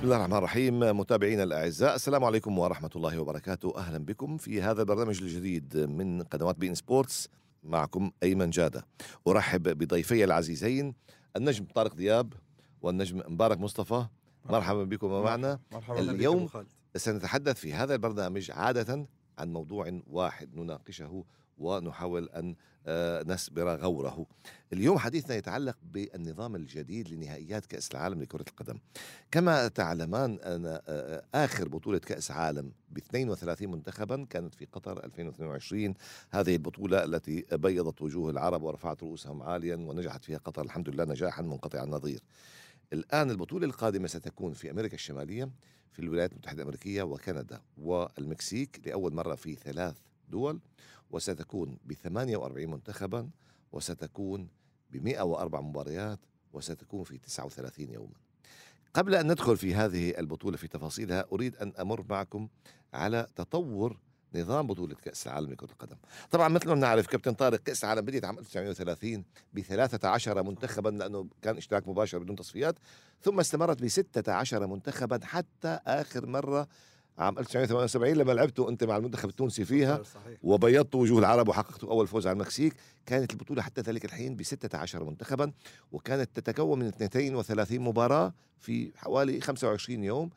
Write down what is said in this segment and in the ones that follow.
بسم الله الرحمن الرحيم. متابعينا الأعزاء السلام عليكم ورحمة الله وبركاته. أهلا بكم في هذا البرنامج الجديد من قنوات beIN Sports معكم أيمن جادة. أرحب بضيفي العزيزين النجم طارق دياب والنجم مبارك مصطفى. مرحبا. بكم معنا. مرحبا اليوم سنتحدث في هذا البرنامج عادة عن موضوع واحد نناقشه ونحاول أن آه، نسبر غوره. اليوم حديثنا يتعلق بالنظام الجديد لنهائيات كأس العالم لكرة القدم. كما تعلمان أن آه، آخر بطولة كأس عالم ب 32 منتخبا كانت في قطر 2022 هذه البطولة التي بيضت وجوه العرب ورفعت رؤوسهم عاليا ونجحت فيها قطر الحمد لله نجاحا منقطع النظير. الآن البطولة القادمة ستكون في أمريكا الشمالية في الولايات المتحدة الأمريكية وكندا والمكسيك لأول مرة في ثلاث دول وستكون ب 48 منتخبا وستكون ب 104 مباريات وستكون في 39 يوما. قبل أن ندخل في هذه البطولة في تفاصيلها أريد أن أمر معكم على تطور نظام بطولة كأس العالم لكرة القدم طبعا مثل ما نعرف كابتن طارق كأس العالم بديت عام 1930 ب 13 منتخبا لأنه كان اشتراك مباشر بدون تصفيات ثم استمرت ب 16 منتخبا حتى آخر مرة عام 1978 لما لعبتوا أنت مع المنتخب التونسي فيها. وبيضتوا وجوه العرب وحققتوا أول فوز على المكسيك كانت البطولة حتى ذلك الحين ب 16 منتخبا وكانت تتكون من 32 مباراة في حوالي 25 يوم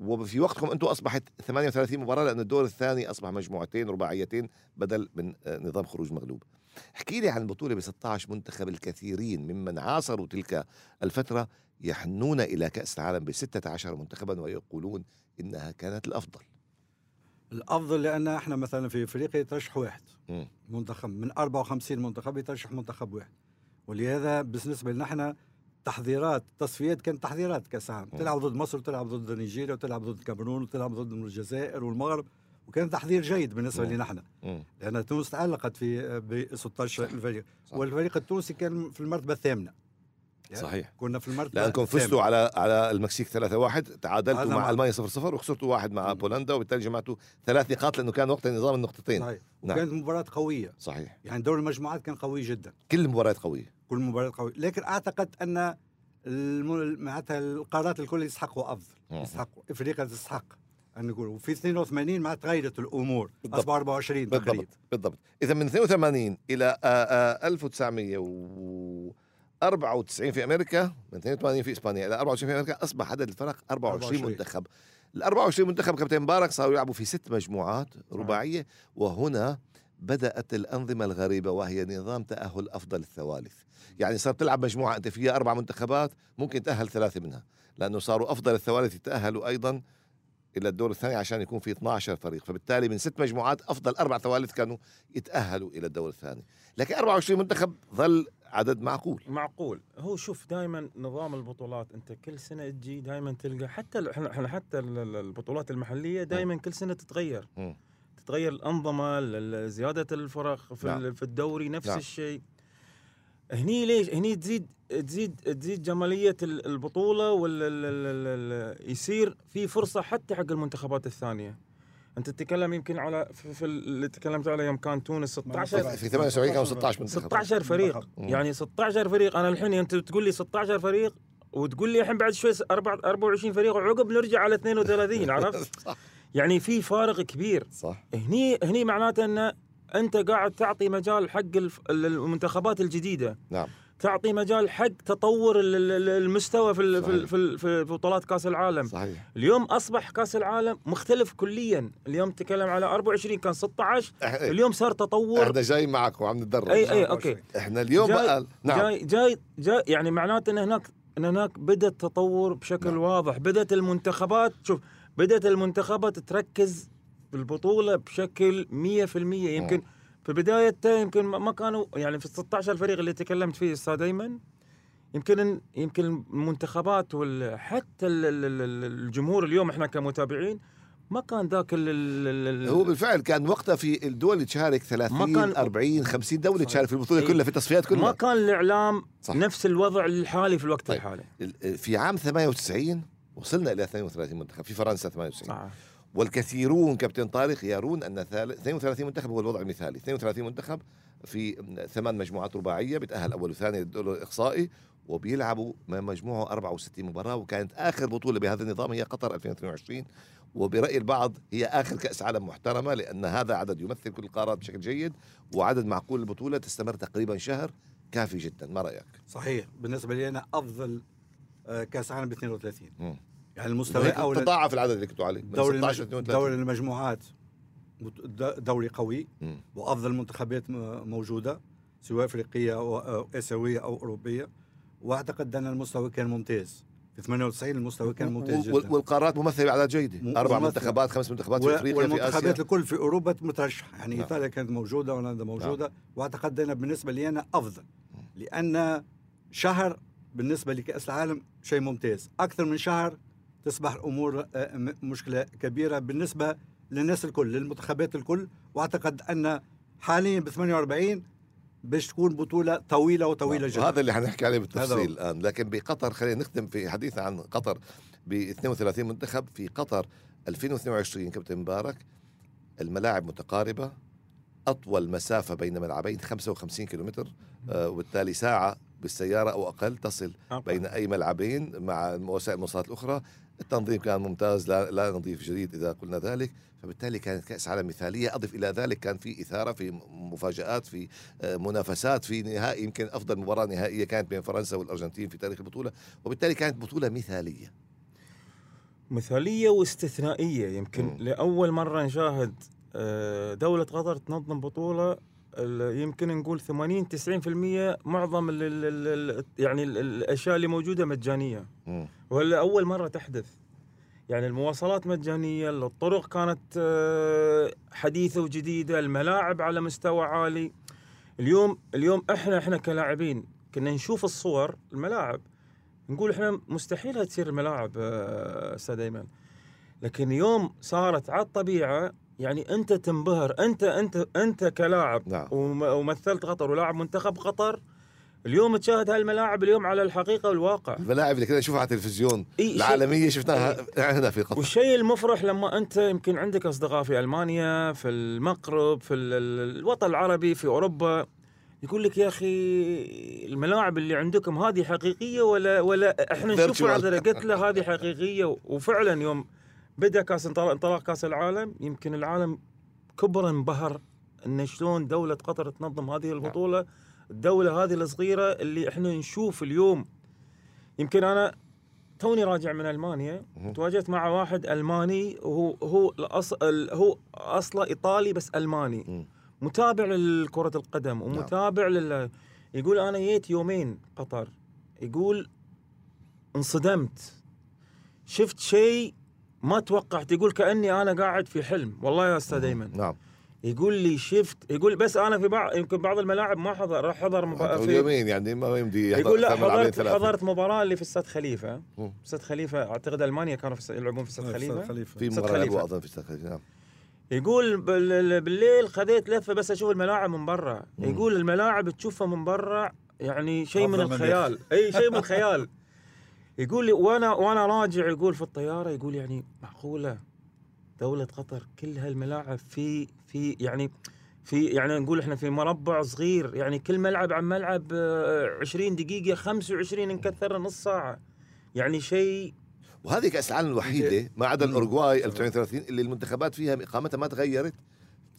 وفي وقتكم أنتم أصبحت 38 مباراة لأن الدور الثاني أصبح مجموعتين رباعيتين بدل من آه، نظام خروج مغلوب. احكي لي عن البطولة ب 16 منتخب الكثيرين ممن عاصروا تلك الفترة يحنون إلى كأس العالم ب 16 منتخبا ويقولون إنها كانت الأفضل. الأفضل لأن إحنا مثلا في إفريقيا يترشح واحد مم. منتخب من 54 منتخب يترشح منتخب واحد ولهذا بالنسبة لنا إحنا تحضيرات تصفيات كانت تحضيرات كأس العالم. تلعب ضد مصر وتلعب ضد نيجيريا وتلعب ضد الكاميرون وتلعب ضد الجزائر والمغرب وكان تحضير جيد بالنسبة. لنا إحنا. لأن تونس تعلقت في ب 16 الفريق. والفريق التونسي كان في المرتبة الثامنة صحيح. كنا في المرتبة لانكم. فزتوا على على المكسيك 3-1 تعادلتوا مع مع- ألمانيا 0-0 وخسرتوا واحد مع. بولندا وبالتالي جمعتوا ثلاث نقاط لأنه كان وقتها نظام النقطتين. صحيح. نعم. وكانت مباراة قوية. صحيح. يعني دور المجموعات كان قوي جدا. كل المباريات قوية. كل مباراة قوية. لكن أعتقد أن الم- معناتها القارات الكل يستحقوا أفضل. مم. يستحقوا إفريقيا تستحق أن نقول وفي 82 مع تغيرت الأمور. بالضبط. أصبح 24 تقريبا بالضبط. بالضبط. اذا من 82 إلى آه، آه، 1994 في أمريكا من 82 في إسبانيا إلى 24 في أمريكا أصبح عدد الفرق 24 24. منتخب. ال 24 منتخب كابتن مبارك صاروا يلعبوا في ست مجموعات رباعية وهنا بدأت الأنظمة الغريبة وهي نظام تأهل أفضل الثوالث. يعني صار تلعب مجموعة أنت فيها أربع منتخبات ممكن تأهل ثلاثة منها لأنه صاروا أفضل الثوالث يتأهلوا أيضا إلى الدور الثاني عشان يكون في 12 فريق. فبالتالي من ست مجموعات أفضل أربع ثوالث كانوا يتأهلوا إلى الدور الثاني. لكن 24 منتخب ظل عدد معقول. معقول. هو شوف دائما نظام البطولات أنت كل سنة تجي دائما تلقى حتى إحنا حتى ال- ال- البطولات المحلية دائما كل سنة تتغير. مم. تتغير الأنظمة ال- ال- زيادة الفرق في نعم. في الدوري نفس نعم. الشيء. هني ليش؟ هني تزيد تزيد تزيد جمالية ال- البطولة وال يصير في فرصة حتى حق المنتخبات الثانية. انت تتكلم يمكن على في, في اللي تكلمت عليه يوم كان تونس 16 في 78 كانوا 16 منتخب. 16 فريق. مم. يعني 16 فريق. أنا الحين أنت تقول لي 16 فريق وتقول لي الحين بعد شوي 24 فريق. وعقب نرجع على 32 عرفت؟ يعني في فارق كبير. صح. هني هني معناته إن أنت قاعد تعطي مجال حق المنتخبات الجديدة. نعم. تعطي مجال حق تطور ال- ال- المستوى في صحيح. في في بطولات كأس العالم. صحيح. اليوم أصبح كأس العالم مختلف كليا. اليوم تكلم على 24 كان 16 إحنا اليوم صار تطور. إحنا جاي معك وعم نتدرب إي إي أوكي. إحنا اليوم جاي- بقى نعم. جاي جاي جاي يعني معناته إن هناك إن هناك بدا التطور بشكل نعم. واضح. بدأت المنتخبات شوف بدأت المنتخبات تركز بالبطوله بشكل 100% يمكن في بدايتها يمكن ما ما كانوا يعني في ال 16 فريق اللي تكلمت فيه أستاذ أيمن يمكن يمكن المنتخبات وحتى الجمهور اليوم إحنا كمتابعين ما كان ذاك ال- هو بالفعل كان وقتها في الدول اللي تشارك 30 كان- 40 50 دولة صحيح. تشارك في البطولة إيه. كلها في التصفيات ما كلها كان الإعلام صح. نفس الوضع الحالي في الوقت طيب. الحالي ال- في عام 98 وصلنا إلى 32 منتخب في فرنسا 98 صح والكثيرون كابتن طارق يرون أن ثال- 32 منتخب هو الوضع المثالي 32 منتخب في ثمان مجموعات رباعية بتأهل أول وثاني للدور الإقصائي وبيلعبوا ما مجموعة 64 مباراة وكانت آخر بطولة بهذا النظام هي قطر 2022 وبرأي البعض هي آخر كأس عالم محترمة لأن هذا عدد يمثل كل القارات بشكل جيد وعدد معقول البطولة تستمر تقريبا شهر كافي جدا ما رأيك؟ صحيح بالنسبة لي أنا أفضل آه، كأس عالم ب 32 مم. يعني المستوى الأول تضاعف العدد اللي كنتوا عليه دوري 16 ل المج... 32 دوري المجموعات دوري قوي. وأفضل منتخبات موجودة سواء أفريقية أو آسيوية أو أوروبية. وأعتقد أن المستوى كان ممتاز. في 98 المستوى كان ممتاز جدا. والقارات ممثلة باعداد جيدة. أربع. منتخبات خمس منتخبات في أفريقيا في والمنتخبات اسيا الكل في أوروبا مترشحة. يعني نعم. إيطاليا كانت موجودة هولندا موجودة. وأعتقد أنا بالنسبة لي أنا أفضل. لأن شهر بالنسبة لكأس العالم شيء ممتاز. أكثر من شهر تصبح الأمور آه، مشكلة كبيرة بالنسبة للناس الكل للمنتخبات الكل. وأعتقد أن حاليا ب 48 باش تكون بطولة طويلة وطويلة نعم. جدا. وهذا اللي حنحكي عليه هذا بالتفصيل الآن. لكن بقطر خلينا نختم في حديثنا عن قطر ب 32 منتخب. في قطر 2022 كابتن مبارك الملاعب متقاربة أطول مسافة بين ملعبين 55 كيلومتر آه، وبالتالي ساعة بالسيارة أو أقل تصل بين أي ملعبين مع وسائل المواصلات الأخرى. التنظيم كان ممتاز لا, لا نظيف جديد إذا قلنا ذلك. فبالتالي كانت كأس عالم مثالية. أضف إلى ذلك كان في إثارة في مفاجآت في آه، منافسات في نهائي يمكن أفضل مباراة نهائية كانت بين فرنسا والأرجنتين في تاريخ البطولة. وبالتالي كانت بطولة مثالية. مثالية واستثنائية. يمكن مم. لأول مرة نشاهد آه، دولة قطر تنظم بطولة يمكن نقول 80 90% معظم ال ال ال يعني ال الأشياء اللي موجودة مجانية. ولا أول مرة تحدث. يعني المواصلات مجانية الطرق كانت آه، حديثة وجديدة الملاعب على مستوى عالي. اليوم اليوم إحنا إحنا كلاعبين كنا نشوف الصور الملاعب. نقول إحنا مستحيل تصير الملاعب آه، أستاذ أيمن. لكن يوم صارت على الطبيعة يعني أنت تنبهر أنت أنت أنت كلاعب نعم. وم- ومثلت قطر ولاعب منتخب قطر اليوم تشاهد هالملاعب اليوم على الحقيقة والواقع. الملاعب اللي كنا نشوفها على التلفزيون إي شيء- العالمية شفناها هنا في قطر. والشيء المفرح لما أنت يمكن عندك أصدقاء في ألمانيا في المغرب في ال- ال- الوطن العربي في أوروبا يقول لك يا أخي الملاعب اللي عندكم هذه حقيقية ولا ولا إحنا نشوفها Virtual. عذرا قلت له هذه حقيقية؟ وفعلا يوم بدأ كأس انطلاق كأس العالم. يمكن العالم كبر انبهر إن شلون دولة قطر تنظم هذه البطولة. الدولة هذه الصغيرة اللي إحنا نشوف اليوم. يمكن أنا توني راجع من ألمانيا. تواجهت مع واحد ألماني. وهو هو الأص... ال- هو أصله إيطالي بس ألماني. متابع لكرة القدم ومتابع لل يقول أنا جيت يومين قطر. يقول انصدمت. شفت شيء ما توقعت يقول كأني أنا قاعد في حلم. والله يا أستاذ أيمن. نعم. يقول لي شفت يقول بس أنا في بعض يمكن بعض الملاعب ما حضر راح حضر مب... في اليومين يعني ما يمدي يحضر يقول لا حضرت. حضرت مباراة اللي في استاد خليفة. استاد خليفة أعتقد ألمانيا كانوا في يلعبون في استاد خليفة. خليفة. في مباراة خليفة. لعبوها اظن في استاد خليفة نعم. يقول بال- بالليل خذيت لفة بس أشوف الملاعب من برا. يقول الملاعب تشوفها من برا يعني شيء من الخيال. أي شيء من الخيال. يقول لي وأنا وأنا راجع يقول في الطيارة يقول يعني معقولة دولة قطر كل هالملاعب في في يعني في يعني نقول إحنا في مربع صغير يعني كل ملعب عن ملعب آه، 20 دقيقة 25 نكثر نص ساعة يعني شيء وهذه كأس العالم الوحيدة ما عدا. الاورجواي صحيح. 32 اللي المنتخبات فيها إقامتها ما تغيرت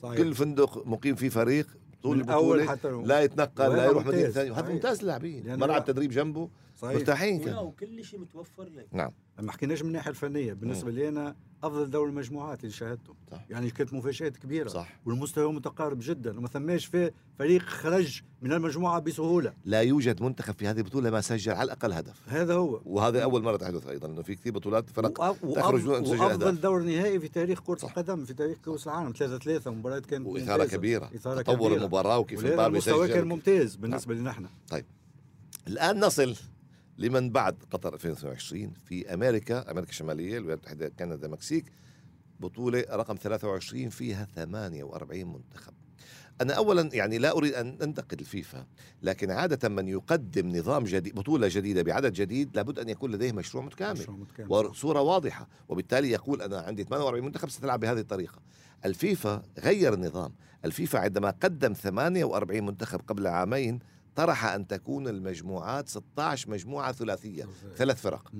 صحيح. كل فندق مقيم فيه فريق طول البطولة لا يتنقل لا يروح مدينه. ثانية وهذا. ممتاز للاعبين ملعب تدريب جنبه صحيح. مرتاحين كانوا وكل شيء متوفر لك. نعم. ما حكيناش من الناحية الفنية بالنسبة لي أنا أفضل دوري المجموعات اللي شاهدته صح. يعني كانت مفاجآت كبيرة. صح. والمستوى متقارب جدا. وما ثماش في فريق خرج من المجموعة بسهولة. لا يوجد منتخب في هذه البطولة ما سجل على الأقل هدف. هذا هو. وهذا أول مرة تحدث أيضا إنه في كثير بطولات فرق وأف- تخرج وأف- تسجل وأفضل أهداف. دور نهائي في تاريخ كرة. القدم في تاريخ كأس العالم. 3 3 مباراة كانت وإثارة ممتازة. كبيرة. إثارة تطور كبيرة. المباراة وكيف الباب المستوى كان ممتاز بالنسبة لنا إحنا الآن نصل لمن بعد قطر 2022 في أمريكا أمريكا الشمالية الولايات المتحدة كندا المكسيك بطولة رقم 23 فيها 48 منتخب. أنا اولا يعني لا أريد أن أنتقد الفيفا لكن عادة من يقدم نظام جديد بطولة جديدة بعدد جديد لابد أن يكون لديه مشروع متكامل مشروع متكامل. وصورة واضحة. وبالتالي يقول أنا عندي 48 منتخب ستلعب بهذه الطريقة. الفيفا غير النظام. الفيفا عندما قدم 48 منتخب قبل عامين اقترح أن تكون المجموعات 16 مجموعة ثلاثية ثلاث فرق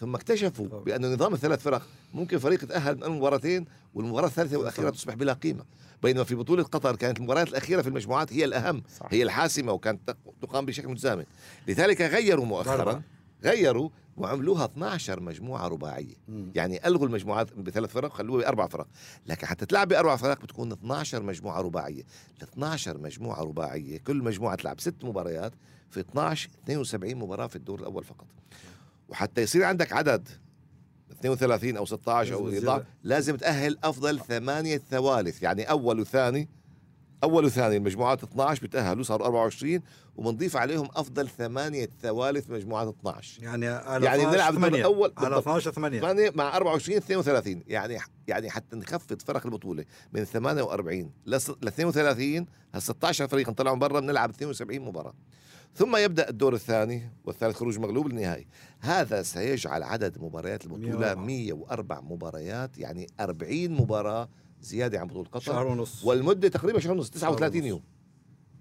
ثم اكتشفوا. بأن نظام الثلاث فرق ممكن فريق يتأهل من مباراتين والمباراة الثالثة والأخيرة تصبح بلا قيمة بينما في بطولة قطر كانت المباريات الأخيرة في المجموعات هي الأهم صح. هي الحاسمة وكانت تق- تقام بشكل متزامن لذلك غيروا مؤخرا. غيروا وعملوها 12 مجموعة رباعية. مم. يعني ألغوا المجموعات بثلاث فرق خلوها بأربع فرق. لكن حتى تلعب بأربع فرق بتكون 12 مجموعة رباعية. ال 12 مجموعة رباعية كل مجموعة تلعب ست مباريات في 12 72 مباراة في الدور الأول فقط. وحتى يصير عندك عدد 32 أو 16 أو لازم 11 لازم تأهل أفضل ثمانية ثوالث. يعني أول وثاني أول وثاني المجموعات 12 بتأهلوا صاروا 24 وبنضيف عليهم أفضل ثمانية ثوالث مجموعات 12 يعني على يعني 12 بنلعب ثمانية. الأول على بالضبط. 12 8 8 مع 24 32 يعني يعني حتى نخفض فرق البطولة من 48 ل 32 هال 16 فريق طلعوا برا بنلعب 72 مباراة ثم يبدأ الدور الثاني والثالث خروج مغلوب للنهائي هذا سيجعل عدد مباريات البطولة 104. 104 مباريات يعني 40 مباراة زيادة عن بطولة قطر. شهر ونص. والمدة تقريبا شهر ونص 39 ونص. يوم.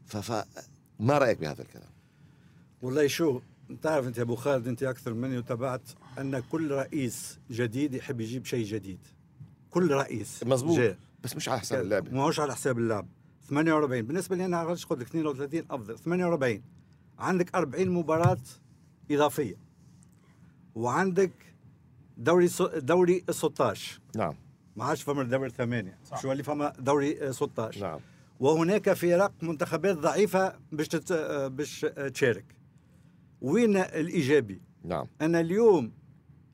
ف ف ما رأيك بهذا الكلام؟ والله شو انت عارف انت يا أبو خالد انت أكثر مني وتابعت أن كل رئيس جديد يحب يجيب شيء جديد. كل رئيس. مزبوط. بس مش على حساب اللعبة. ما هوش على حساب اللعب. 48 بالنسبة لي أنا عرفت قلت لك 32 أفضل. 48 عندك 40 مباراة إضافية. وعندك دوري سو- دوري 16 نعم. ما عادش فما دوري ثمانية صح. شو اللي فما دوري آه، 16 نعم. وهناك فرق منتخبات ضعيفة باش تت... آه، باش آه، تشارك. وين الإيجابي؟ نعم. ان اليوم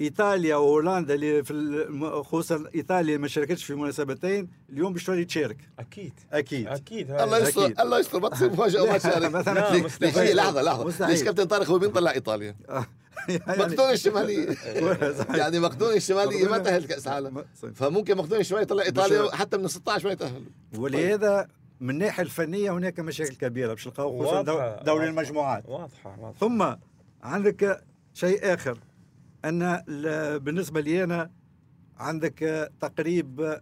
إيطاليا وهولندا اللي في الم- خصوصا إيطاليا ما شاركتش في مناسبتين اليوم باش تولي تشارك. أكيد. أكيد. أكيد. الله. يستر. الله يستر ما تصير مفاجأة وما تشارك. هي لحظة لحظة. ليش كابتن طارق هو مين طلع ايطاليا؟ مقدونيا الشمالية. يعني مقدونيا الشمالية ما تأهل كأس عالم فممكن مقدونيا الشمالية يطلع إيطاليا حتى من ال 16 ما يتأهلوا. ولهذا من الناحيه الفنية هناك مشاكل كبيرة باش نلقاو خصوصا دوري واضحة. المجموعات. واضحة واضحة. ثم عندك شيء آخر أن ال- بالنسبة لي أنا عندك تقريب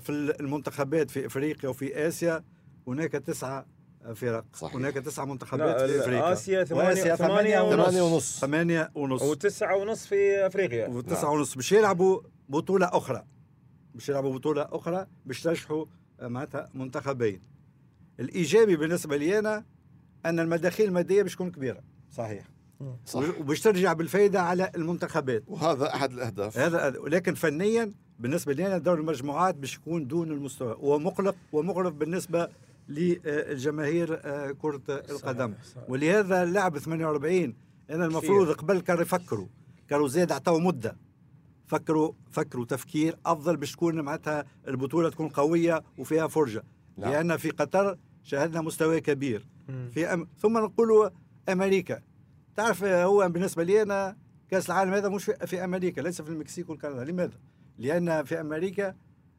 في المنتخبات في إفريقيا وفي آسيا هناك تسعة فرق. صحيح. هناك تسعه منتخبات في إفريقيا. آسيا ثمانية ثمانية ثمانية ثمانية ونص. ونص. ثمانية ونص. وتسعة ونص في إفريقيا. وتسعة ونص. باش يلعبوا بطولة أخرى. باش يلعبوا بطولة أخرى باش ترشحوا معناتها منتخبين. الإيجابي بالنسبة لي أنا أن المداخيل المادية باش تكون كبيرة. صحيح. صح. وباش ترجع بالفايدة على المنتخبات. وهذا أحد الأهداف. هذا ولكن فنيا بالنسبة لي أنا دور المجموعات باش يكون دون المستوى. ومقلق ومغرب بالنسبة للجماهير آه، كرة القدم. ولهذا اللعب 48 أنا المفروض قبل كانوا يفكروا. كانوا زاد عطاو مده فكروا فكروا تفكير أفضل باش تكون معناتها البطولة تكون قوية وفيها فرجة. نعم. لأن في قطر شاهدنا مستوى كبير. مم. في أم... ثم نقولوا أمريكا. تعرف هو بالنسبة لي أنا كأس العالم هذا مش في, أمريكا ليس في المكسيك والكندا. لماذا؟ لأن في أمريكا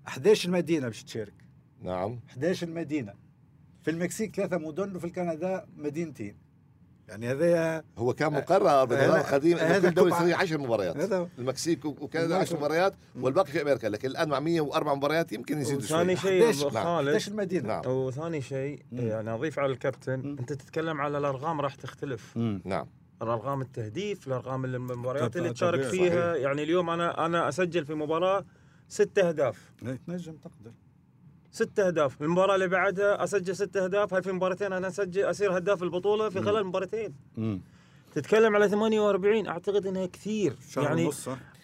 11 مدينه باش تشارك. نعم. 11 مدينه في المكسيك ثلاثة مدن وفي الكندا مدينتين. يعني هذا هو كان مقرر بالنظام هذا- القديم إنه كل دولة تسوي 10 مباريات. هذا المكسيك وكندا نعم. 10 مباريات والباقي في أمريكا لكن الآن مع 104 مباريات يمكن يزيدوا شوي. شيء 11 أبو نعم. خالد 11 مدينه نعم. وثاني شيء مم. يعني أضيف على الكابتن مم. أنت تتكلم على الأرقام راح تختلف. نعم. الأرقام التهديف الأرقام المباريات اللي تشارك فيها يعني اليوم أنا أنا أسجل في مباراة ست أهداف. تنجم تقدر. ست أهداف. المباراه اللي بعدها أسجل ست أهداف هاي في مباراتين أنا أسجل أصير هداف البطولة في خلال مباراتين تتكلم على 48 أعتقد إنها كثير. يعني؟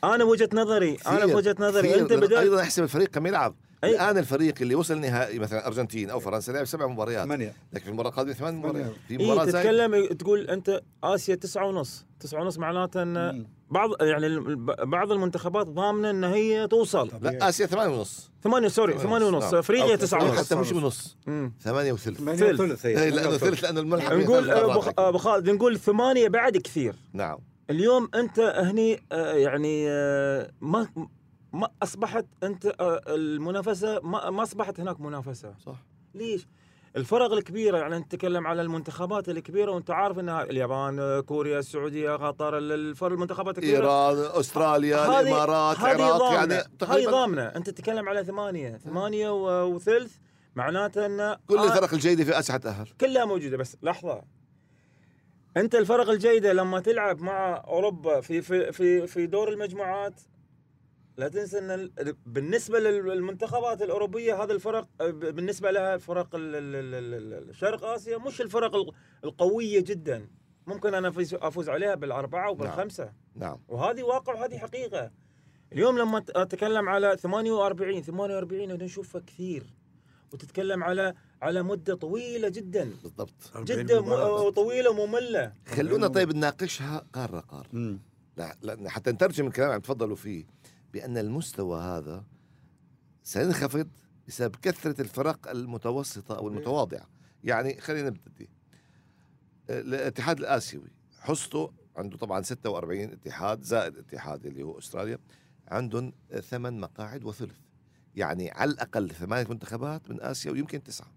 أنا بوجهة نظري أنا بوجهة نظري. أنت بدأت أيضا أحسب الفريق كم يلعب. أي. الان الفريق اللي وصل نهائي مثلا أرجنتين أو فرنسا لعب سبع مباريات. ثمانية. لكن في المباراة القادمة ثمان. مباريات. في إيه مباراة زي تتكلم تقول أنت آسيا تسعة ونص. تسعة ونص معناته إن. بعض يعني بعض المنتخبات ضامنة إن هي توصل. لا آسيا ثمانية ونص. ثمانية سوري ثمانية ونص. أفريقيا تسعة ونص. حتى مش ونص. ثمانية وثلث. ثمانية ثلث. وثلث إيه، ثمانية لأنه. ثلث. لأنه الملحق نقول ابو خالد نقول ثمانية بعد كثير. نعم. اليوم أنت هني آه، يعني آه، ما ما أصبحت أنت آه، المنافسة ما ما أصبحت هناك منافسة. صح. ليش؟ الفرق الكبيرة يعني نتكلم على المنتخبات الكبيرة وأنت عارف إنها اليابان كوريا السعودية قطر ال- الفرق المنتخبات الكبيرة. إيران أستراليا هذه- الإمارات العراق. يعني هذه تقريبا ضامنة. أنت تتكلم على ثمانية. ثمانية وثلث معناته إن كل آه، الفرق الجيدة في اسيا حتاهل كلها موجودة. بس لحظة. أنت الفرق الجيدة لما تلعب مع أوروبا في في في في دور المجموعات لا تنسى إن ال- بالنسبة للمنتخبات الأوروبية هذا الفرق بالنسبة لها فرق ال- ال- ال- ال- شرق آسيا مش الفرق ال- القوية جدا. ممكن أنا أفوز- أفوز عليها بالأربعة وبالخمسة. نعم. وهذه واقع وهذه حقيقة. اليوم لما أتكلم على 48 48 أنا نشوفها كثير. وتتكلم على على مدة طويلة جدا. بالضبط. 40 جدا طويلة وممله خلونا طيب نناقشها قارة قارة. لا لا حتى نترجم الكلام اللي عم تفضلوا فيه. بأن المستوى هذا سينخفض بسبب كثرة الفرق المتوسطة أو المتواضعة. يعني خلينا نبتدي. الاتحاد الآسيوي حصته عنده طبعا 46 اتحاد زائد اتحاد اللي هو أستراليا عندهم ثمان مقاعد وثلث. يعني على الأقل ثمانية منتخبات من آسيا ويمكن تسعة.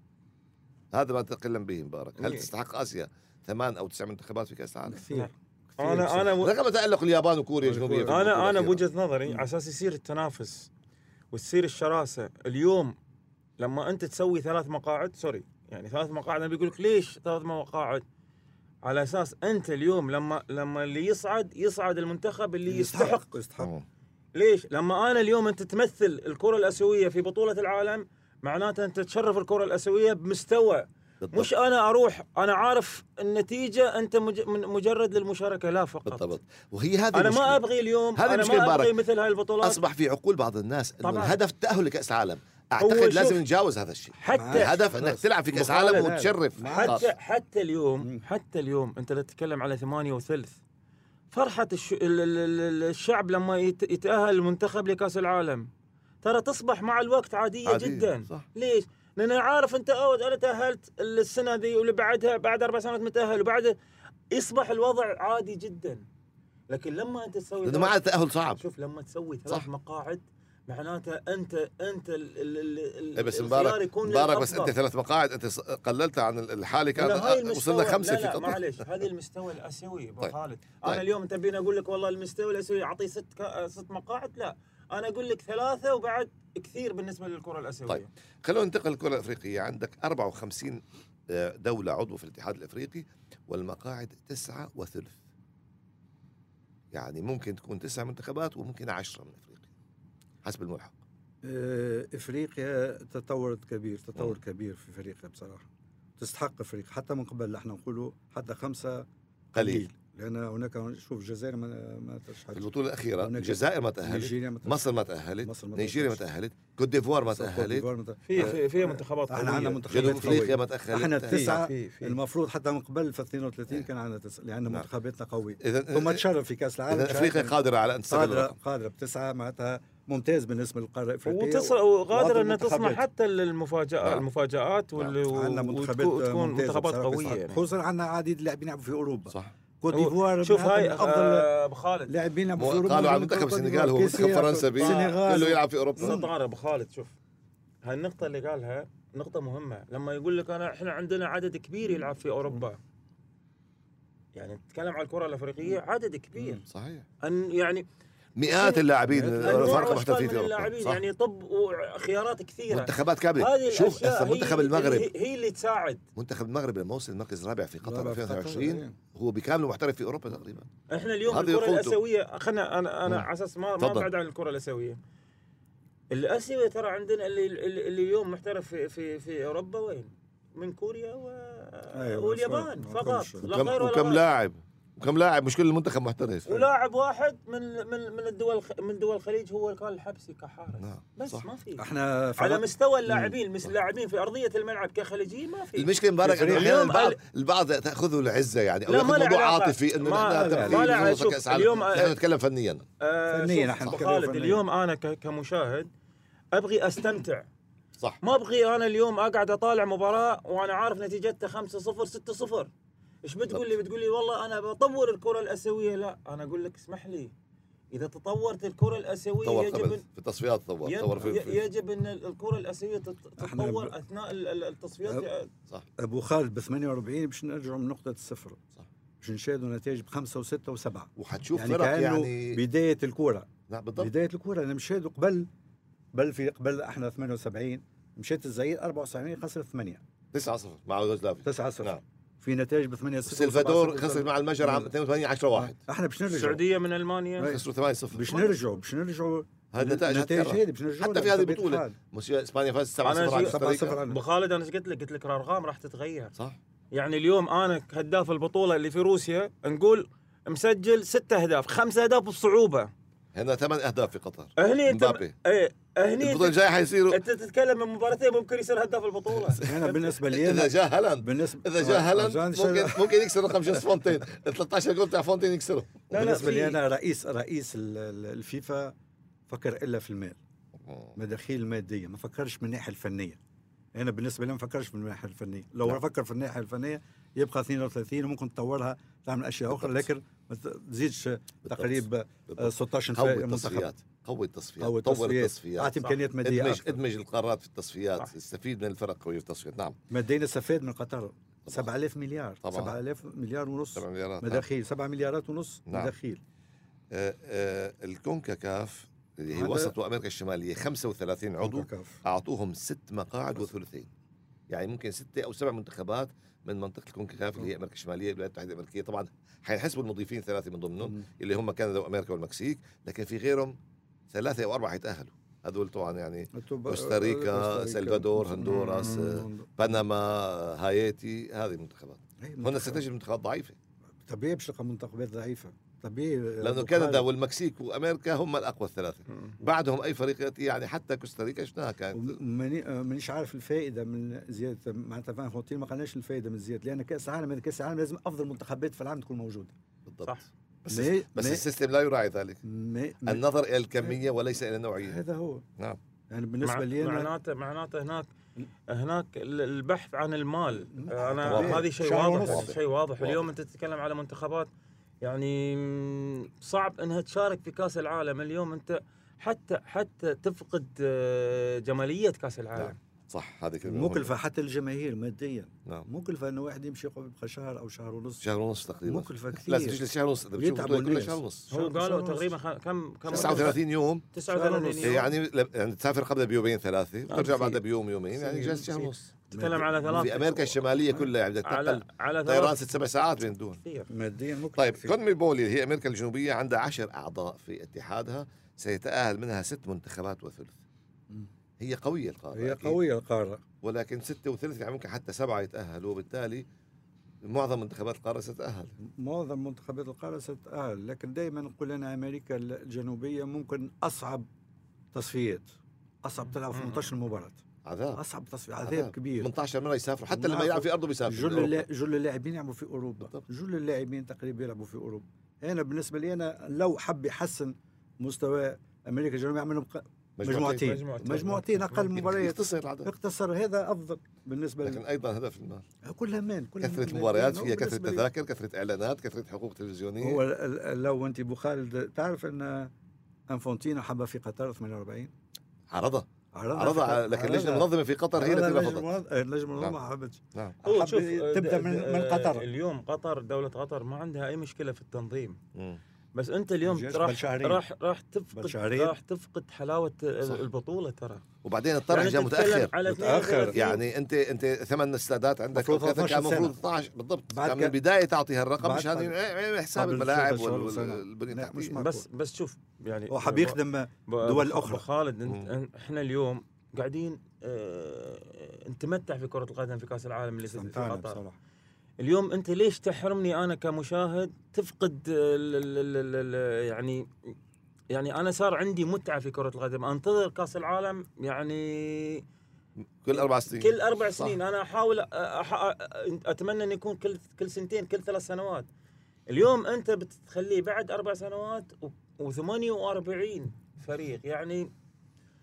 هذا ما تتكلم به مبارك. هل. تستحق آسيا ثمان أو تسع منتخبات في كأس العالم؟ كثير. أنا أنا و... رغم اليابان وكوريا البطولة أنا أنا. بوجهه نظري على أساس يصير التنافس وتصير الشراسة اليوم لما أنت تسوي ثلاث مقاعد سوري يعني ثلاث مقاعد أنا بيقول لك ليش ثلاث مقاعد على أساس أنت اليوم لما لما اللي يصعد يصعد المنتخب اللي يستحق يستحق. ليش؟ لما أنا اليوم أنت تمثل الكرة الأسيوية في بطولة العالم معناته أنت تشرف الكرة الأسيوية بمستوى بالضبط. مش أنا أروح أنا عارف النتيجة أنت مج- من- مجرد للمشاركة لا فقط بالضبط وهي هذه أنا المشكلة. ما أبغي اليوم هذه أنا ما أبغي. مثل هاي البطولات أصبح في عقول بعض الناس إنه طبعاً. الهدف التاهل لكأس العالم أعتقد لازم نتجاوز هذا الشيء حتى الهدف إنك. تلعب في كأس. العالم وتشرف. حتى حتى اليوم. حتى اليوم أنت تتكلم على ثمانية وثلث فرحة الش... ال- ال- ال- الشعب لما يت... يتأهل المنتخب لكأس العالم ترى تصبح مع الوقت عادية, عادية، جدا صح. ليش؟ أنا عارف أنت أو أنا تأهلت السنة ذي واللي بعدها بعد أربع سنوات متأهل وبعد يصبح الوضع عادي جدا لكن لما أنت تسوي لأنه ما عاد تأهل صعب شوف لما تسوي ثلاث. مقاعد معناته انت أنت ال ال ال إيه بس مبارك يكون مبارك بس. أنت ثلاث مقاعد أنت قللتها عن الحالي كان وصلنا خمسة لا في لا قطر معلش هذه المستوى الأسيوي أبو طيب. خالد طيب. أنا اليوم تبيني أقول لك والله المستوى الأسيوي اعطيه ست. ست مقاعد لا أنا أقول لك ثلاثة وبعد كثير بالنسبة للكرة الأسيوية. طيب. خلونا ننتقل للكرة الأفريقية. عندك 54 آه، دولة عضو في الاتحاد الأفريقي والمقاعد تسعة وثلث. يعني ممكن تكون تسع منتخبات وممكن عشرة من أفريقيا حسب الملحق. آه، إفريقيا تطورت كبير تطور كبير في إفريقيا بصراحة. تستحق إفريقيا حتى من قبل إحنا نقولوا حتى خمسة قليل. قليل. لأن هناك شوف الجزائر ما ما ترشحت البطولة الأخيرة الجزائر ما تأهلت نيجيريا ما تأهلت. مصر ما تأهلت نيجيريا ما تأهلت. تأهلت كوت ديفوار ما كوت تأهلت ديفوار ما تأهلت. في في في منتخبات إحنا عندنا قوية منتخبات جنوب افريقيا. ما تأهلت إحنا في المفروض حتى من قبل في 32 كان عندنا تسعه لأن نعم. منتخباتنا قوية ثم تشرف في كأس العالم اذا أفريقيا قادرة على أن تستغل قادرة. قادرة بتسعة معناتها ممتاز بالنسبة للقارة الإفريقية وتص... وقادرة وأفضل إنها تصنع. حتى للمفاجات نعم. المفاجآت وال... عندنا منتخبات وتكون منتخبات قوية. يعني. خصوصا عندنا عديد لاعبين يلعبوا في أوروبا صح كوت ديفوار شوف هاي أفضل آه، ابو خالد لاعبين في اوروبا قالوا على من منتخب السنغال هو. منتخب فرنسا بي. كله يلعب في أوروبا. سلطان أبو خالد شوف هاي النقطة اللي قالها نقطة مهمة. لما يقول لك انا إحنا عندنا عدد كبير يلعب في أوروبا. يعني تتكلم على الكرة الأفريقية عدد كبير. صحيح. أن يعني مئات اللاعبين فرق محترفين في اوروبا اللاعبين صح يعني طب وخيارات كثيرة منتخبات كاملة شوف منتخب المغرب هي, هي اللي تساعد منتخب المغرب لما وصل المركز الرابع في قطر رابع في قطر، 2020 إيه. هو بكامله محترف في أوروبا تقريبا إحنا اليوم قوته. الآسيوية خلنا أنا أنا. على أساس ما ما. ابعد عن الكرة الآسيوية الاسيوي ترى عندنا اللي اللي, اللي اليوم محترف في في في أوروبا وين؟ من كوريا و... أيوة، واليابان فقط. لا غير ولا وكم. لاعب وكم لاعب؟ مش كل المنتخب محترف ولاعب واحد من من من الدول من دول الخليج هو اللي كان الحبسي كحارس. نعم بس صح. ما في. إحنا على فرق- مستوى اللاعبين مثل اللاعبين في أرضية الملعب كخليجيين ما في. المشكلة مبارك أنه أحيانا اليوم البعض ال- البعض تأخذه العزه يعني أو لا، ما موضوع. عاطفي إنه ما- نحن اليوم- نحن نتكلم فنيا. آه فنياً إحنا خالد. اليوم أنا ك- كمشاهد أبغي أستمتع. صح. ما أبغي أنا اليوم أقعد أطالع مباراة وأنا عارف نتيجتها 5 0 6 0 إيش بتقول لي؟ بتقول لي والله أنا بطور الكرة الأسيوية. لا أنا أقول لك اسمح لي. إذا تطورت الكرة الأسيوية طور يجب قبل أن في التصفيات طور يب- طور في, في يجب أن الكرة الأسيوية تتطور ب- أثناء ال- ال- التصفيات. أبو خالد ب 48 باش نرجعوا من نقطة الصفر. صح. باش نشاهدوا نتائج بخمسه وستة وسبعة. وحتشوف يعني فرق يعني بداية الكورة. نعم بالضبط. بداية الكورة. أنا مشاهدوا قبل بل في قبل إحنا 78 مشيت الزعير 74 خسرت 8 9 0 مع يوغوسلافيا. 9 0 نعم. في نتائج ب 8 0 سلفادور خسر مع المجر عام 82 10 1 إحنا باش نرجع السعودية من ألمانيا. خسروا 8 0 باش نرجعوا باش نرجعوا هذا نتائج هتكرر. هذه باش نرجعوا حتى في هذه البطوله موسيقى إسبانيا فاز 7 أنا 0 على شو- سبعة كوستاريكا. صفر. ابو خالد أنا إيش قلت لك؟ قلت لك الارقام راح تتغير. صح. يعني اليوم أنا كهداف البطولة اللي في روسيا نقول مسجل ست أهداف خمس أهداف بالصعوبه هنا ثمان أهداف في قطر. هني انت مبابي. إيه هني البطولة انت, الجاية حيصيروا أنت تتكلم من مباراتين ممكن يصير هداف البطولة. أنا بالنسبة لي إذا أنا جاء هالاند. بالنسبة إذا جاء هالاند عشان ممكن ممكن يكسر رقم جوست فونتين. ال 13 جول بتاع فونتين يكسره بالنسبة لي أنا رئيس رئيس ال- ال- الفيفا فكر إلا في المال. مداخيل الماديه ما فكرش من الناحية الفنية. أنا بالنسبة لي ما فكرش من الناحية الفنية. لو نعم. فكر في الناحية الفنية يبقى 32 وممكن تطورها تعمل أشياء أخرى لكن ما تزيدش تقريبا آه، 16 قوي فريق منتخب التصفيات. قوي التصفيات. قوي التصفيات. التصفيات أعطي. إمكانيات مادية ادمج أكثر. ادمج القارات في التصفيات. صح. استفيد من الفرق قويه في التصفيات. نعم. ماديا استفاد من قطر. 7000 مليار. طبعاً. 7000 مليار ونص 7 مليارات نعم. مداخيل. 7 مليارات ونص نعم. مداخيل. آه، آه، الكونكاكاف اللي هي وسط وامريكا الشمالية 35 عضو. أعطوهم ست مقاعد وثلثين. يعني ممكن ستة أو سبع منتخبات من منطقة الكونكاكاف اللي هي أمريكا الشمالية الولايات المتحدة الأمريكية. طبعا حينحسبوا المضيفين ثلاثة من ضمنهم مم. اللي هم كندا وأمريكا والمكسيك لكن في غيرهم ثلاثة أو أربعة حيتاهلوا هذول طبعا يعني كوستاريكا، سلفادور، هندوراس،. بنما هايتي هذه المنتخبات. هنا ستجد منتخبات ضعيفة. طبيعي تلقى منتخبات ضعيفة؟ طبيعي لأنه كندا والمكسيك وأمريكا هم الأقوى الثلاثة. بعدهم أي فريق يأتي يعني حتى كوستاريكا شفناها كانت؟ ماني- مانيش عارف الفائده من زيادة معناتها إنفانتينو ما قالناش الفائده من زيادة لأن كأس العالم هذا كأس العالم لازم أفضل منتخبات في العالم تكون موجودة. بالضبط. صح. بس ما- بس السيستم لا يراعي ذلك. ما النظر إلى الكمية وليس إلى النوعية. هذا هو. نعم. يعني بالنسبة مع- لي أنا معناته معناته هناك هناك ال- البحث عن المال. أنا. هذه شيء واضح. شيء واضح. واضح. اليوم أنت تتكلم على منتخبات يعني صعب إنها تشارك في كأس العالم اليوم. أنت حتى حتى تفقد آه، جمالية كأس العالم. نعم. صح هذه كلمة مهمة. مكلفة حتى الجماهير ماديا. نعم. مكلفة إنه واحد يمشي يبقى شهر أو شهر ونص. شهر ونص تقريبا. مكلفة لازم كثير. تجلس شهر ونص. كلها الناس. شهر ونص. هو قالوا. تقريبا كم كم 39 يوم. 39 شهر يوم. يعني يعني تسافر قبل بيومين ثلاثة وترجع في- بعدها بيوم يومين يعني جالس شهر ونص. تتكلم على ثلاث في أمريكا الشمالية كلها يعني بدك على تنقل على طيران ثلاث ست سبع ساعات بين الدول كثير. ماديا مكلفه طيب. كونمي بولي اللي هي أمريكا الجنوبية عندها عشر أعضاء في اتحادها سيتأهل منها ست منتخبات وثلث. هي قوية القارة هي أكيد. قوية القارة. ولكن ستة وثلث يعني ممكن حتى سبعة يتأهلوا. وبالتالي معظم منتخبات القارة ستتأهل. معظم منتخبات القارة ستتأهل. لكن دائما نقول أنا أمريكا الجنوبية ممكن أصعب تصفيات أصعب تلعب 18 مباراة. عذاب. أصعب تصفيات عذاب كبير. 18 مرة يسافروا حتى لما. يلعب في أرضه بيسافر جل جل اللاعبين يلعبوا في أوروبا. بالضبط. جل اللاعبين تقريبا يلعبوا في أوروبا. أنا بالنسبة لي أنا لو حب يحسن مستوى أمريكا الجنوبية يعملهم ق- مجموعتين. مجموعتين. مجموعتين. أقل مباريات. يختصر العدد. اختصر هذا أفضل بالنسبة لكن لي أيضا هدف المال كلها مان كلها كثرة مان. المباريات فيها لي- تذاكر كثرة إعلانات كثرة حقوق تلفزيونية. هو لو أنت ابو خالد تعرف أن أنفونتينو حب في قطر 48 عرضها. عرضها على- لكن اللجنة عرضها. المنظمة في قطر هي التي رفضت اللجنه المنظمه نعم. ما حبتش نعم هو شوف تبدأ آه، من آه، من قطر اليوم قطر دولة قطر ما عندها أي مشكلة في التنظيم مم. بس أنت اليوم راح. راح راح تفقد. راح تفقد حلاوة صح. البطولة ترى وبعدين الطرح يعني جاء متأخر على متأخر. 32 يعني انت أنت ثمان استادات عندك مفروض أو كذا، كان 13 المفروض سنة. 12 بالضبط بعد كان من البداية تعطي هالرقم بعد مش هذه قبل- إيه، حساب الملاعب 13 وال- سنة. والبنيه مش. بس بس شوف يعني هو حب يخدم دول أخرى. خالد. انت إحنا اليوم قاعدين آه، نتمتع في كرة القدم في كأس العالم اللي في قطر اليوم أنت ليش تحرمني أنا كمشاهد؟ تفقد ال ال ال ال ال يعني يعني أنا صار عندي متعة في كرة القدم. أنتظر كأس العالم يعني كل أربع سنين. كل أربع صح. سنين. أنا أحاول أح- أتمنى انه يكون كل كل سنتين كل ثلاث سنوات. اليوم أنت بتخليه بعد أربع سنوات و48 فريق. يعني.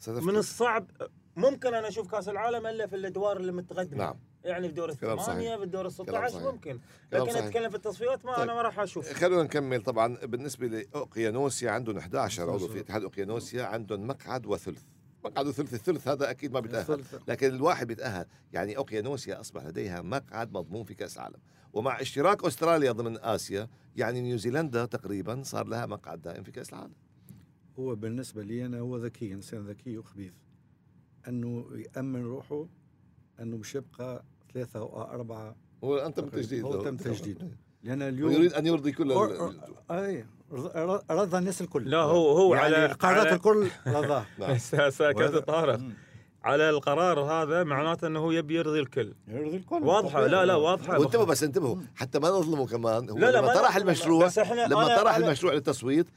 من الصعب ممكن أنا أشوف كأس العالم إلا في الأدوار اللي متقدمة. نعم. يعني في دور الثمانيه. في الدور ال كلام 16 صحيح. ممكن. لكن صحيح. أتكلم في التصفيات ما طيب. أنا ما راح أشوف. خلونا نكمل. طبعا بالنسبة لاوقيانوسيا عندهم 11 عضو في اتحاد اوقيانوسيا عندهم مقعد وثلث. مقعد وثلث الثلث هذا أكيد ما بيتأهل. لكن الواحد بيتأهل. يعني اوقيانوسيا أصبح لديها مقعد مضمون في كأس العالم. ومع اشتراك أستراليا ضمن آسيا يعني نيوزيلندا تقريبا صار لها مقعد دائم في كأس العالم. هو بالنسبة لي أنا هو ذكي إنسان ذكي وخبيث. أنه يأمن روحه أنه مش يبقى ثلاثة أو أربعة. هو أنت بالتجديد. هو تم تجديده. لأن اليوم ويريد أن يرضي كل رض- رضى الناس الكل. لا هو هو يعني على القارات على- الكل رضاه. نعم. ساكت وهذا- طارق. على القرار هذا معناته أنه هو يبي يرضي الكل. يرضي الكل. واضحة. لا لا واضحة. وانتبهوا بس انتبهوا. حتى ما نظلموا كمان. هو لا لا لما ما طرح المشروع بس إحنا لما أنا- طرح أنا- المشروع للتصويت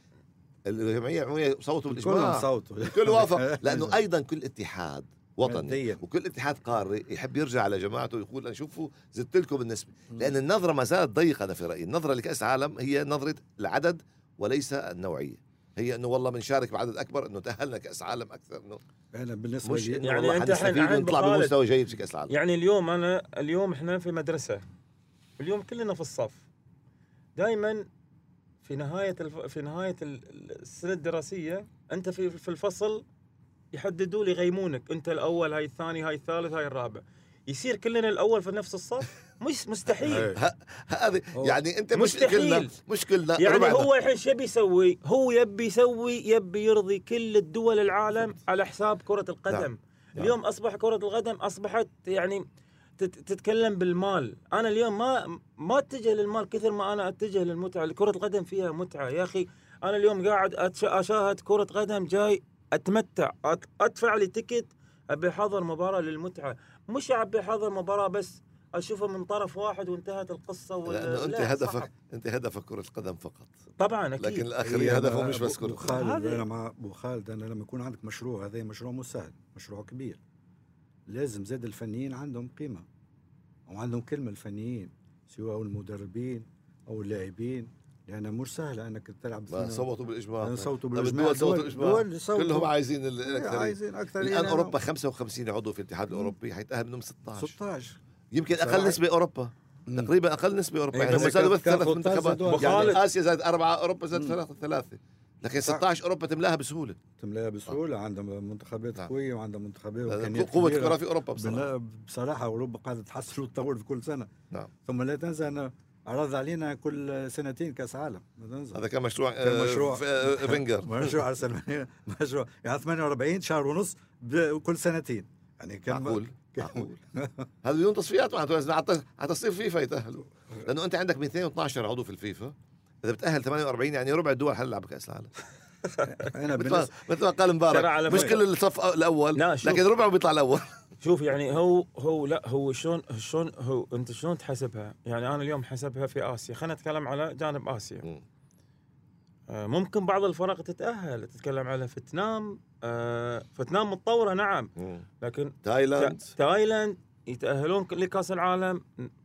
الجمعيه العموميه صوتوا كلهم بالإجماع. صوتوا. الكل وافق لأنه أيضا كل اتحاد وطني. وكل اتحاد قاري يحب يرجع على جماعته ويقول أنا شوفوا زدت لكم النسبة لأن النظرة ما زالت ضيقة أنا في رأيي. النظرة لكأس العالم هي نظرة العدد وليس النوعية. هي إنه والله بنشارك بعدد أكبر إنه تأهلنا كأس عالم أكثر إنه أنا بالنسبة مش إنه يعني الحين ونطلع بخالد. بمستوى جيد في كأس العالم. يعني اليوم أنا اليوم إحنا في مدرسة. اليوم كلنا في الصف. دائما في نهاية الف... في نهاية ال- السنة الدراسية أنت في في الفصل يحددوا لي يغيمونك. أنت الأول هاي الثاني هاي الثالث هاي الرابع. يصير كلنا الأول في نفس الصف؟ مش مستحيل. هذه هو يعني أنت مش مستحيل. كلنا مش كلنا يعني ربعنا. هو الحين شو بيسوي؟ هو يبي يسوي يبي يرضي كل الدول العالم على حساب كرة القدم. نعم. اليوم أصبح كرة القدم أصبحت يعني تت- تتكلم بالمال، أنا اليوم ما ما أتجه للمال كثر ما أنا أتجه للمتعة، كرة القدم فيها متعة. يا أخي أنا اليوم قاعد أشاهد كرة قدم جاي أتمتع أت- أدفع لي تيكت أبي احضر مباراة للمتعة، مش أبي احضر مباراة بس اشوفها من طرف واحد وانتهت القصة ولا لأنه انت لا، هدفك صعب. أنت هدفك كرة القدم فقط. طبعا أكيد. لكن الاخرين هدفه مش بس كرة أبو القدم. أنا مع أبو خالد أنا لما يكون عندك مشروع هذا مشروع مش سهل مشروع كبير. لازم زاد الفنيين عندهم قيمة وعندهم كلمة الفنيين سواء المدربين أو اللاعبين. لأن مش سهل أنك تلعب صوتوا بالاجماع صوتوا بالإجماع الدول صوتوا بالإجماع دول صوتوا. كلهم عايزين إيه، الأكثرية عايزين أكثر الآن أوروبا 55 عضو في الاتحاد الأوروبي حيتأهل منهم 16 16 يمكن أقل. نسبة أوروبا مم. تقريبا أقل نسبة أوروبا إيه، يعني هم زادوا بس ثلاث منتخبات. يعني. آسيا زاد أربعة أوروبا زاد مم. ثلاثة ثلاثة لكن صح. 16 أوروبا تملاها بسهولة تملاها بسهولة عندهم منتخبات نعم. قوية وعندهم منتخبات قوة. الكره في أوروبا بصراحة بصراحة أوروبا قاعدة تحسن وتطور في كل سنة نعم. ثم لا تنسى انه عرض علينا كل سنتين كأس عالم. هذا كان مشروع كان آه، مشروع. آه، فينجر. مشروع مشروع. يعني 48 شهر ونص كل سنتين. يعني كان معقول؟ كان- معقول. هذا بدون تصفيات؟ معناته لازم على على تصفية فيفا يتأهلوا. لأنه أنت عندك 212 عضو في الفيفا. إذا بتأهل 48 يعني ربع الدول حلعب بكأس العالم. أنا مثل ما قال مبارك مش كل الصف الأول. لكن ربعه بيطلع الأول. شوف يعني هو هو لا هو شلون شلون هو أنت شلون تحسبها؟ يعني أنا اليوم حسبها في آسيا، خلينا نتكلم على جانب آسيا. مم. آه، ممكن بعض الفرق تتأهل، تتكلم على فيتنام. آه، فيتنام متطورة نعم، مم. لكن تايلاند. تا- تايلاند يتأهلون لكأس العالم.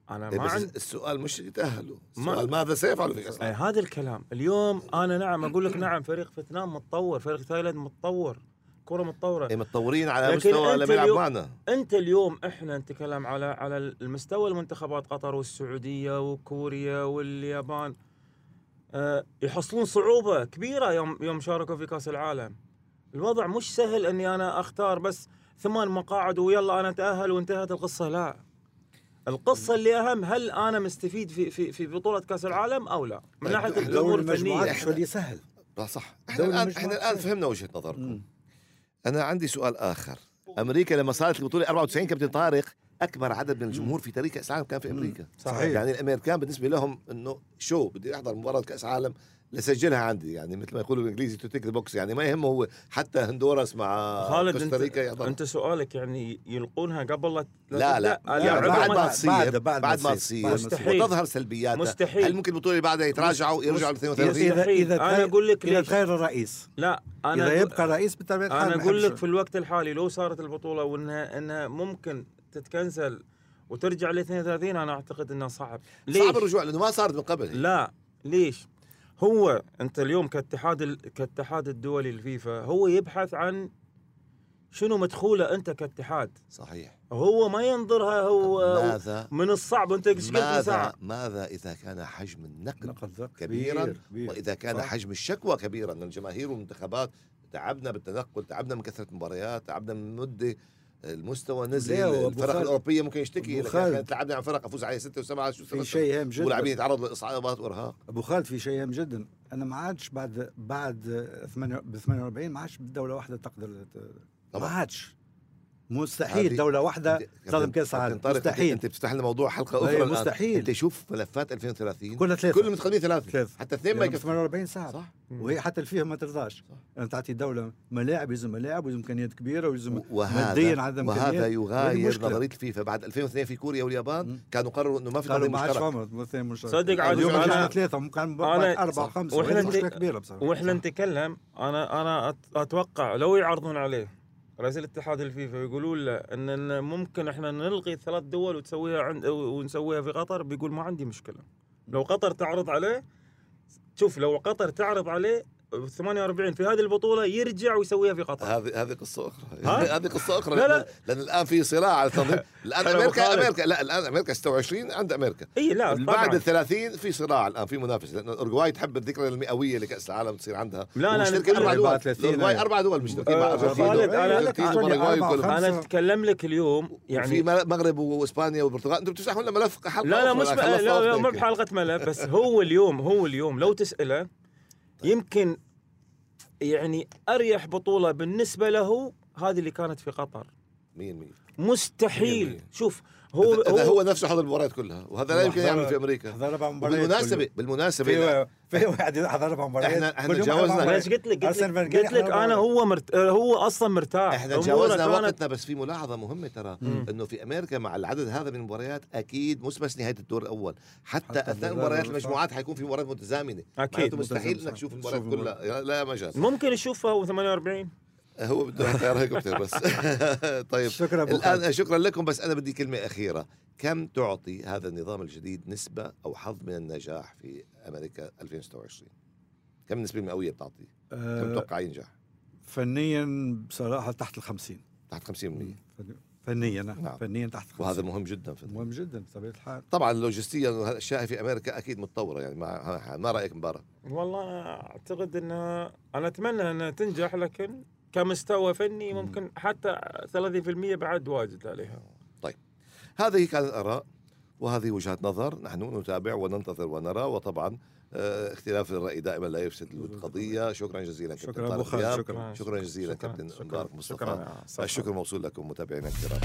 أنا إيه ما بس السؤال مش يتأهلوا. ما- السؤال ماذا سيفعلوا في كأس آه، العالم هذا الكلام. اليوم أنا نعم أقول لك نعم فريق فيتنام متطور فريق تايلاند متطور. كره متطورة. إيه متطورين على مستوى لما يلعب اليوم- معنا. أنت اليوم إحنا نتكلم على على المستوى المنتخبات قطر والسعودية وكوريا واليابان. آه، يحصلون صعوبة كبيرة يوم يوم شاركوا في كأس العالم. الوضع مش سهل إني أنا أختار بس ثمان مقاعد ويلا أنا أتأهل وانتهت القصة لا. القصة اللي أهم هل أنا مستفيد في في في بطولة كأس العالم أو لا؟ من طيب، دوري الأمور المجموعات الفنيه شوي سهل. لا صح. إحنا دوري الان المجموعات إحنا سهل. فهمنا وجهة نظركم. أنا عندي سؤال آخر. أمريكا لما صارت البطوله 94 كابتن طارق أكبر عدد من الجمهور في تاريخ كأس العالم كان في. أمريكا. صحيح. يعني الأمريكان بالنسبة لهم إنه شو بدي احضر مباراة كأس عالم لسجلها عندي يعني مثل ما يقولوا بالإنجليزي to tick box يعني ما يهمه هو حتى هندوراس مع خالد كوستاريكا انت, أنت سؤالك يعني يلقونها قبل لا لا لا؟ لا يعني بعد ما تصير بعد- بعد, بعد بعد ما تصير. مستحيل. وتظهر سلبياتها مستحيل. هل ممكن البطوله اللي بعدها يتراجعوا يرجعوا ل 32 إذا- مستحيل. إذا أنا تغير- أقول لك إذا. تغير الرئيس لا أنا إذا يبقى رئيس الحال أنا أقول لك. في الوقت الحالي لو صارت البطولة وانها إنها ممكن تتكنسل وترجع ل 32 أنا أعتقد انه صعب ليش؟ صعب الرجوع لأنه ما صارت من قبل لا ليش؟ هو أنت اليوم كاتحاد ال... كاتحاد الدولي الفيفا هو يبحث عن شنو مدخوله أنت كاتحاد. صحيح. هو ما ينظرها هو ماذا؟ من الصعب أنت إيش ماذا ساعة. ماذا إذا كان حجم النقد نقد كبيرا كبير كبير. وإذا كان صح. حجم الشكوى كبيرا من الجماهير والمنتخبات تعبنا بالتنقل تعبنا من كثرة المباريات تعبنا من مدة المستوى نزل الفرق الأوروبية ممكن يشتكي أبو لك خالد. كانت لعبنا عن فرق أفوز عليها ستة وسبعة شو في؟ شيء هام جدا ولاعبين يتعرضوا لاصابات وإرهاق أبو خالد في شيء هام جدا أنا ما عادش بعد بعد ثمانية- ب 48 ما عادش دوله واحدة تقدر ما. عادش مستحيل دولة واحدة أنت- تنظم كأس العالم مستحيل أنت بتفتح لنا موضوع حلقة أخرى الآن. مستحيل. أنت شوف ملفات 2030 كلها ثلاثة كلهم متقدمين ثلاثة ثلاثة. حتى اثنين ما يعني يكفوا 48 ساعة صح وهي حتى الفيفا ما ترضاش صح. يعني تعطي دولة ملاعب يلزم ملاعب ويلزم إمكانيات كبيرة ويلزم ماديا عدم وهذا يغاير. نظرية الفيفا بعد 2002 في كوريا واليابان. كانوا قرروا إنه ما في قالوا قانون ما عادش مشترك صدق عاد اليوم عندنا ثلاثة أنا- أربعة. خمسة مشكلة كبيرة بصراحة وإحنا نتكلم أنا أنا أتوقع لو يعرضون عليه رئيس الاتحاد الفيفا يقولون له إن ممكن إحنا نلغي ثلاث دول وتسويها عند ونسويها في قطر بيقول ما عندي مشكلة. لو قطر تعرض عليه شوف لو قطر تعرض عليه 48 في هذه البطولة يرجع ويسويها في قطر هذه هذه قصة أخرى؟ هذه قصة أخرى لا، لا. لأن, لأن الآن في صراع على التنظيم الان أمريكا. أمريكا لا الآن أمريكا 26 عند أمريكا إي لا بعد ال 30 في صراع الآن في منافسة لأن اورجواي تحب الذكرى المئوية لكأس العالم تصير عندها لا، لا، أربع أربعة دول. اورجواي أربع دول مشتركين مع آه، خالد،. وخمسة. أنا أتكلم لك اليوم يعني في المغرب وإسبانيا والبرتغال أنتم بتفتحوا لنا ملف حلقة لا لا مش لا, لا مو. بحلقة ملف بس هو اليوم هو اليوم لو تسأله يمكن يعني أريح بطولة بالنسبة له هذه اللي كانت في قطر. 100% مية. مستحيل. مية. شوف هو هو, هو, نفسه حضر المباريات كلها وهذا لا يمكن حضر- يعمل في أمريكا. هذا أربع مباريات بالمناسبة بالمناسبه. في في واحد يحضر أربع مباريات كل يوم تجاوزنا. قلت لك؟ قلت لك, أنا. هو مرت... هو أصلا مرتاح. إحنا تجاوزنا كانت- وقتنا بس في ملاحظة مهمة ترى إنه في أمريكا مع العدد هذا من المباريات أكيد مش بس نهاية الدور الأول حتى, حتى أثناء مباريات المجموعات حيكون في مباريات متزامنة. أكيد مستحيل إنك. تشوف المباريات كلها. لا مجاز ممكن نشوفها هو 48 هو بده طياره هليكوبتر بس. طيب شكرا. الآن شكرا لكم بس أنا بدي كلمة أخيرة. كم تعطي هذا النظام الجديد نسبة أو حظ من النجاح في أمريكا 2026 كم النسبة المئويه بتعطيه كم آه، تتوقع ينجح؟ فنيا بصراحة تحت ال 50 تحت 50% فنيا نعم. نعم. فنيا تحت ال 50 وهذا مهم جدا في مهم جدا بطبيعه الحال. طبعا لوجستيا الاشياء في أمريكا أكيد متطورة يعني ما ما رأيك مبارك والله أعتقد انها أنا أتمنى إنها تنجح لكن كمستوى فني ممكن حتى 30% بعد واجد عليها. هذه كانت الآراء وهذه وجهات نظر. نحن نتابع وننتظر ونرى وطبعا آه، اختلاف الرأي دائما لا يفسد القضية. شكرا. جزيلا كابتن شكرا أبو طارق خالد دياب. شكرا. شكرا جزيلا كابتن شكراً. مبارك مصطفى. شكرا الشكر موصول لكم متابعينا الكرام.